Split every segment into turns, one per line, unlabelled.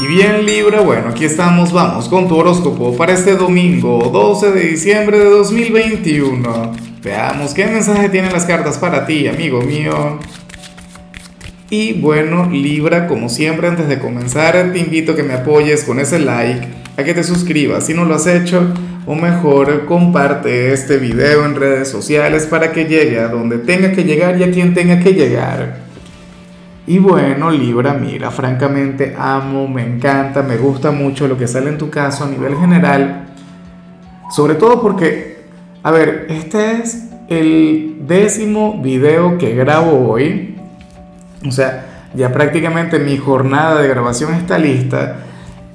Y bien Libra, bueno, aquí estamos, vamos con tu horóscopo para este domingo 12 de diciembre de 2021. Veamos qué mensaje tienen las cartas para ti, amigo mío. Y bueno, Libra, como siempre, antes de comenzar, te invito a que me apoyes con ese like, a que te suscribas si no lo has hecho, o mejor, comparte este video en redes sociales para que llegue a donde tenga que llegar y a quien tenga que llegar. Y bueno, Libra, mira, francamente amo, me encanta, me gusta mucho lo que sale en tu caso a nivel general. Sobre todo porque, a ver, este es el décimo video que grabo hoy. O sea, ya prácticamente mi jornada de grabación está lista.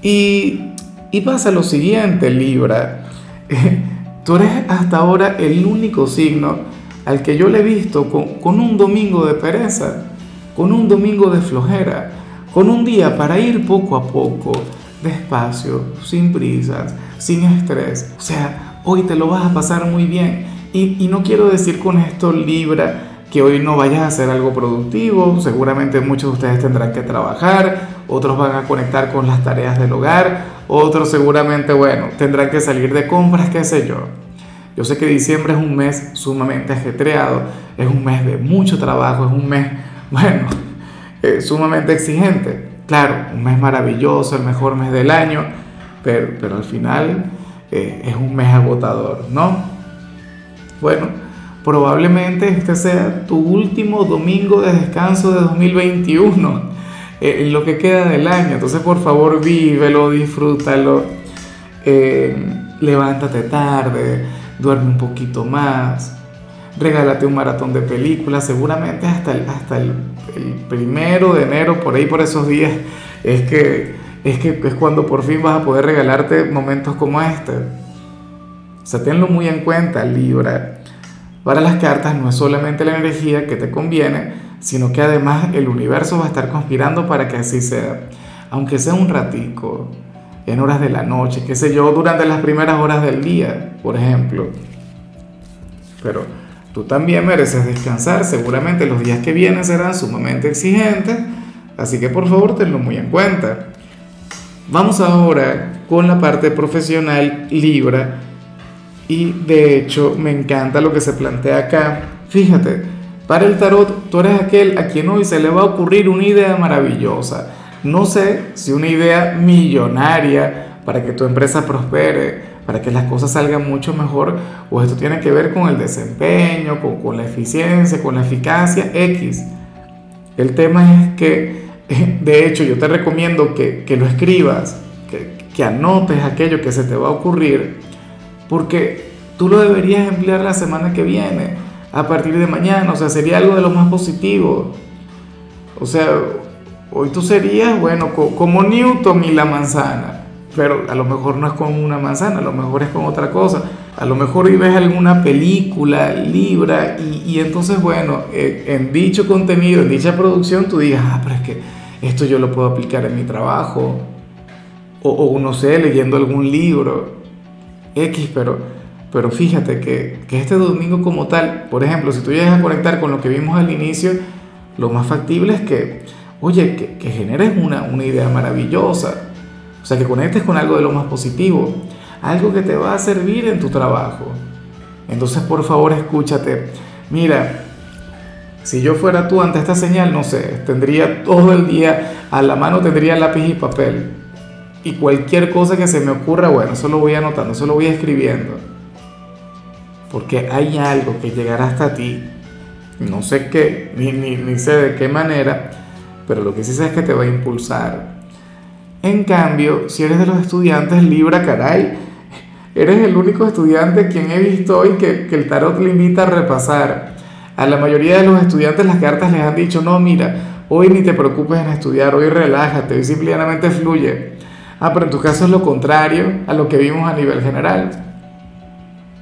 Y, y pasa lo siguiente, Libra. Tú eres hasta ahora el único signo al que yo le he visto con, con un domingo de pereza con un domingo de flojera, con un día para ir poco a poco, despacio, sin prisas, sin estrés. O sea, hoy te lo vas a pasar muy bien. Y, no quiero decir con esto, Libra, que hoy no vayas a hacer algo productivo. Seguramente muchos de ustedes tendrán que trabajar, otros van a conectar con las tareas del hogar, otros seguramente, bueno, tendrán que salir de compras, qué sé yo. Yo sé que diciembre es un mes sumamente ajetreado, es un mes de mucho trabajo, es un mes bueno, eh, sumamente exigente. Claro, un mes maravilloso, el mejor mes del año, pero, pero al final eh, es un mes agotador, ¿no? Bueno, probablemente este sea tu último domingo de descanso de 2021, eh, en lo que queda del año. Entonces, por favor, vívelo, disfrútalo, levántate tarde, duerme un poquito más, regálate un maratón de películas, seguramente hasta el, hasta el, primero de enero, por ahí por esos días, es que, es que es cuando por fin vas a poder regalarte momentos como este. O sea, tenlo muy en cuenta, Libra. Para las cartas no es solamente la energía que te conviene, sino que además el universo va a estar conspirando para que así sea. Aunque sea un ratico, en horas de la noche, qué sé yo, durante las primeras horas del día, por ejemplo. Pero Tú también mereces descansar, seguramente los días que vienen serán sumamente exigentes, así que por favor tenlo muy en cuenta. Vamos ahora con la parte profesional Libra y de hecho me encanta lo que se plantea acá. Fíjate, para el tarot tú eres aquel a quien hoy se le va a ocurrir una idea maravillosa. No sé si una idea millonaria para que tu empresa prospere, para que las cosas salgan mucho mejor, o esto tiene que ver con el desempeño, con, con la eficiencia, con la eficacia X. El tema es que, de hecho, yo te recomiendo que, que lo escribas, que, que anotes aquello que se te va a ocurrir, porque tú lo deberías emplear la semana que viene, a partir de mañana, o sea, sería algo de lo más positivo. O sea, hoy tú serías, bueno, como Newton y la manzana pero a lo mejor no es con una manzana, a lo mejor es con otra cosa. A lo mejor ves alguna película, libra, y, entonces, bueno, eh, en dicho contenido, en dicha producción, tú digas, ah, pero es que esto yo lo puedo aplicar en mi trabajo, o, o no sé, leyendo algún libro, X, pero, pero fíjate que, que, este domingo como tal, por ejemplo, si tú llegas a conectar con lo que vimos al inicio, lo más factible es que, oye, que, que generes una, una idea maravillosa, o sea, que conectes con algo de lo más positivo, algo que te va a servir en tu trabajo. Entonces, por favor, escúchate. Mira, si yo fuera tú ante esta señal, no sé, tendría todo el día a la mano, tendría lápiz y papel. Y cualquier cosa que se me ocurra, bueno, eso lo voy anotando, eso lo voy escribiendo. Porque hay algo que llegará hasta ti. No sé qué, ni, ni, ni sé de qué manera, pero lo que sí sé es que te va a impulsar, en cambio, si eres de los estudiantes Libra, caray, eres el único estudiante quien he visto hoy que, el tarot le invita a repasar. A la mayoría de los estudiantes las cartas les han dicho, no, mira, hoy ni te preocupes en estudiar, hoy relájate, hoy simplemente fluye. Ah, pero en tu caso es lo contrario a lo que vimos a nivel general.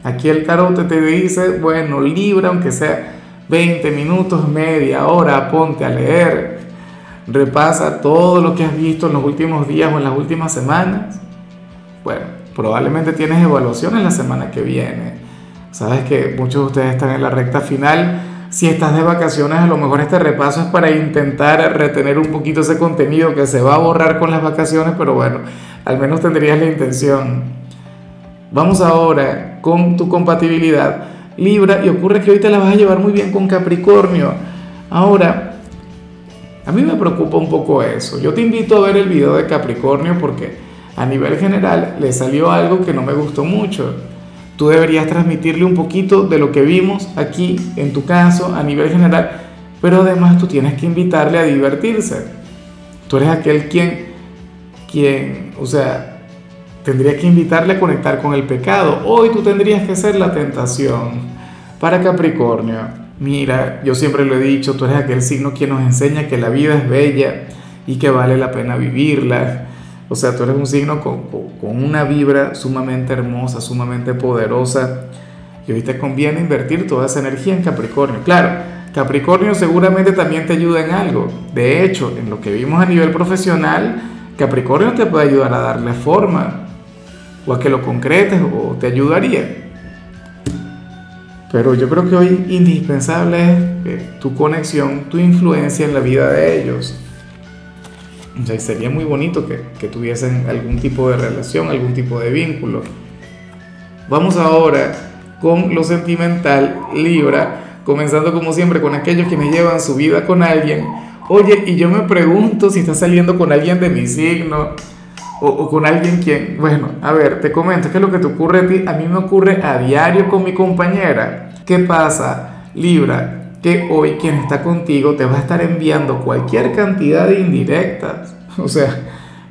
Aquí el tarot te dice, bueno, Libra, aunque sea 20 minutos, media hora, ponte a leer, repasa todo lo que has visto en los últimos días o en las últimas semanas. Bueno, probablemente tienes evaluación en la semana que viene. Sabes que muchos de ustedes están en la recta final, si estás de vacaciones, a lo mejor este repaso es para intentar retener un poquito ese contenido que se va a borrar con las vacaciones, pero bueno, al menos tendrías la intención. Vamos ahora con tu compatibilidad Libra y ocurre que hoy te la vas a llevar muy bien con Capricornio. Ahora, a mí me preocupa un poco eso. Yo te invito a ver el video de Capricornio porque a nivel general le salió algo que no me gustó mucho Tú deberías transmitirle un poquito de lo que vimos aquí, en tu caso, a nivel general, pero además tú tienes que invitarle a divertirse. Tú eres aquel quien, quien, o sea, tendrías que invitarle a conectar con el pecado. Hoy tú tendrías que ser la tentación. Para Capricornio, mira, yo siempre lo he dicho, tú eres aquel signo quien nos enseña que la vida es bella y que vale la pena vivirla o sea, tú eres un signo con, una vibra sumamente hermosa, sumamente poderosa. Y hoy te conviene invertir toda esa energía en Capricornio. Claro, Capricornio seguramente también te ayuda en algo. De hecho, en lo que vimos a nivel profesional, Capricornio te puede ayudar a darle forma o a que lo concretes o te ayudaría. Pero yo creo que hoy indispensable es tu conexión, tu influencia en la vida de ellos. O sea, sería muy bonito que, que tuviesen algún tipo de relación, algún tipo de vínculo. Vamos ahora con lo sentimental, Libra, comenzando como siempre con aquellos que me llevan su vida con alguien. Oye, y yo me pregunto si estás saliendo con alguien de mi signo o, con alguien quien, bueno, a ver, te comento, ¿qué es lo que te ocurre a ti? A mí me ocurre a diario con mi compañera. ¿Qué pasa, Libra? que hoy quien está contigo te va a estar enviando cualquier cantidad de indirectas. O sea,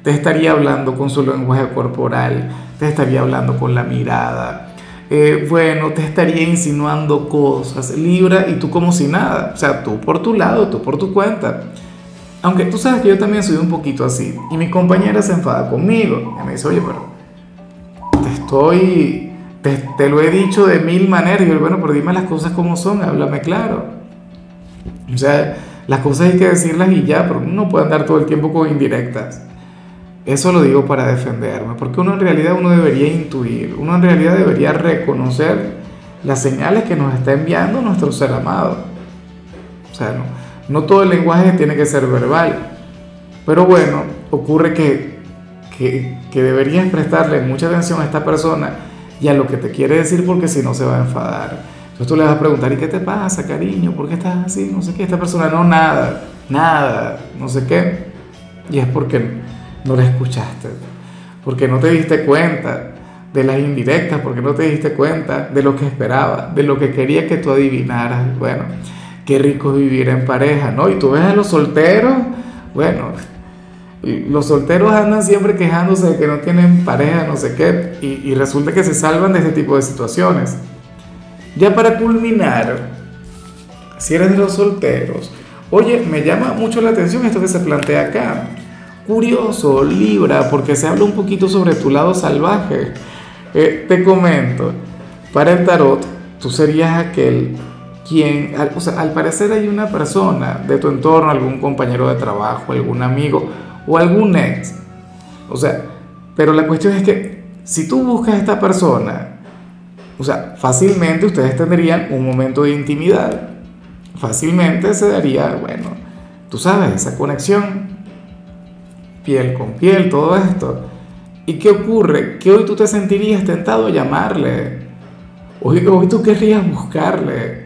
te estaría hablando con su lenguaje corporal, te estaría hablando con la mirada. Eh, bueno, te estaría insinuando cosas, Libra, y tú como si nada. O sea, tú por tu lado, tú por tu cuenta. Aunque tú sabes que yo también soy un poquito así. Y mi compañera se enfada conmigo. Y me dice, oye, pero te estoy, te, te lo he dicho de mil maneras. Y yo, bueno, pero dime las cosas como son, háblame claro. O sea, las cosas hay que decirlas y ya, pero uno no puede andar todo el tiempo con indirectas. Eso lo digo para defenderme, porque uno en realidad uno debería intuir, uno en realidad debería reconocer las señales que nos está enviando nuestro ser amado. O sea, no, no todo el lenguaje tiene que ser verbal, pero bueno, ocurre que, que, deberías prestarle mucha atención a esta persona y a lo que te quiere decir porque si no se va a enfadar. Entonces tú le vas a preguntar, ¿y qué te pasa, cariño? ¿Por qué estás así? No sé qué. Esta persona, no, nada, nada, no sé qué. Y es porque no la escuchaste, porque no te diste cuenta de las indirectas, porque no te diste cuenta de lo que esperaba, de lo que quería que tú adivinaras. Bueno, qué rico vivir en pareja, ¿no? Y tú ves a los solteros, bueno, los solteros andan siempre quejándose de que no tienen pareja, no sé qué, y, resulta que se salvan de este tipo de situaciones. Ya para culminar, si eres de los solteros, oye, me llama mucho la atención esto que se plantea acá. Curioso, Libra, porque se habla un poquito sobre tu lado salvaje. Eh, te comento, para el tarot, tú serías aquel quien, o sea, al parecer hay una persona de tu entorno, algún compañero de trabajo, algún amigo o algún ex. O sea, pero la cuestión es que si tú buscas a esta persona o sea, fácilmente ustedes tendrían un momento de intimidad. Fácilmente se daría, bueno, tú sabes, esa conexión, piel con piel, todo esto. ¿Y qué ocurre? Que hoy tú te sentirías tentado a llamarle. Hoy, hoy tú querrías buscarle.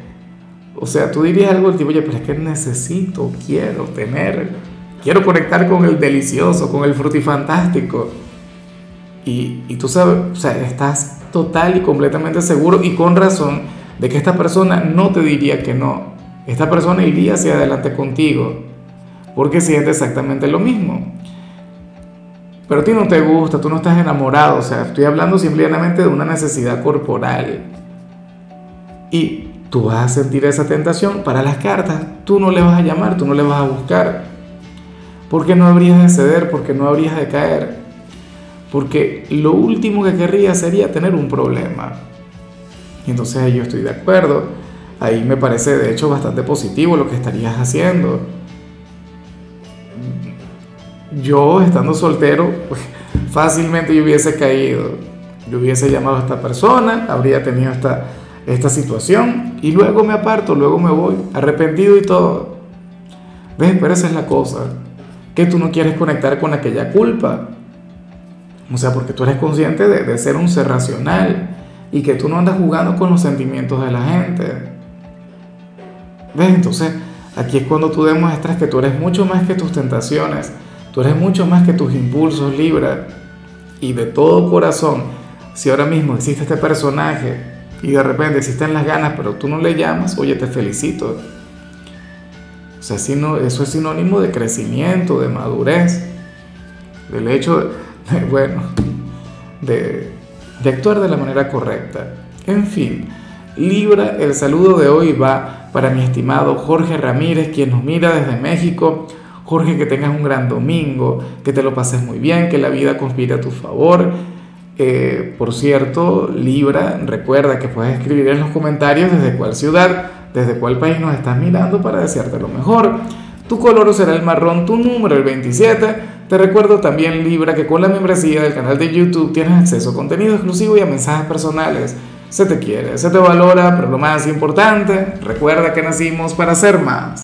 O sea, tú dirías algo del tipo, oye, pero es que necesito, quiero tener, quiero conectar con el delicioso, con el frutifantástico. Y, y tú sabes, o sea, estás total y completamente seguro y con razón de que esta persona no te diría que no. Esta persona iría hacia adelante contigo porque siente exactamente lo mismo. Pero a ti no te gusta, tú no estás enamorado, o sea, estoy hablando simplemente de una necesidad corporal. Y tú vas a sentir esa tentación para las cartas, tú no le vas a llamar, tú no le vas a buscar. Porque no habrías de ceder, porque no habrías de caer porque lo último que querría sería tener un problema. Y entonces yo estoy de acuerdo, ahí me parece de hecho bastante positivo lo que estarías haciendo. Yo estando soltero, pues, fácilmente yo hubiese caído, yo hubiese llamado a esta persona, habría tenido esta, esta situación y luego me aparto, luego me voy, arrepentido y todo. ¿Ves? Pero esa es la cosa, que tú no quieres conectar con aquella culpa. O sea, porque tú eres consciente de, de ser un ser racional y que tú no andas jugando con los sentimientos de la gente. ¿Ves? Entonces, aquí es cuando tú demuestras que tú eres mucho más que tus tentaciones, tú eres mucho más que tus impulsos, Libra. Y de todo corazón, si ahora mismo existe este personaje y de repente existen las ganas, pero tú no le llamas, oye, te felicito. O sea, eso es sinónimo de crecimiento, de madurez, del hecho, de, bueno, de, de actuar de la manera correcta. En fin, Libra, el saludo de hoy va para mi estimado Jorge Ramírez, quien nos mira desde México. Jorge, que tengas un gran domingo, que te lo pases muy bien, que la vida conspire a tu favor. Eh, por cierto, Libra, recuerda que puedes escribir en los comentarios desde cuál ciudad, desde cuál país nos estás mirando para desearte lo mejor. Tu color será el marrón, tu número el 27. Te recuerdo también, Libra, que con la membresía del canal de YouTube tienes acceso a contenido exclusivo y a mensajes personales se te quiere, se te valora, pero lo más importante, recuerda que nacimos para ser más.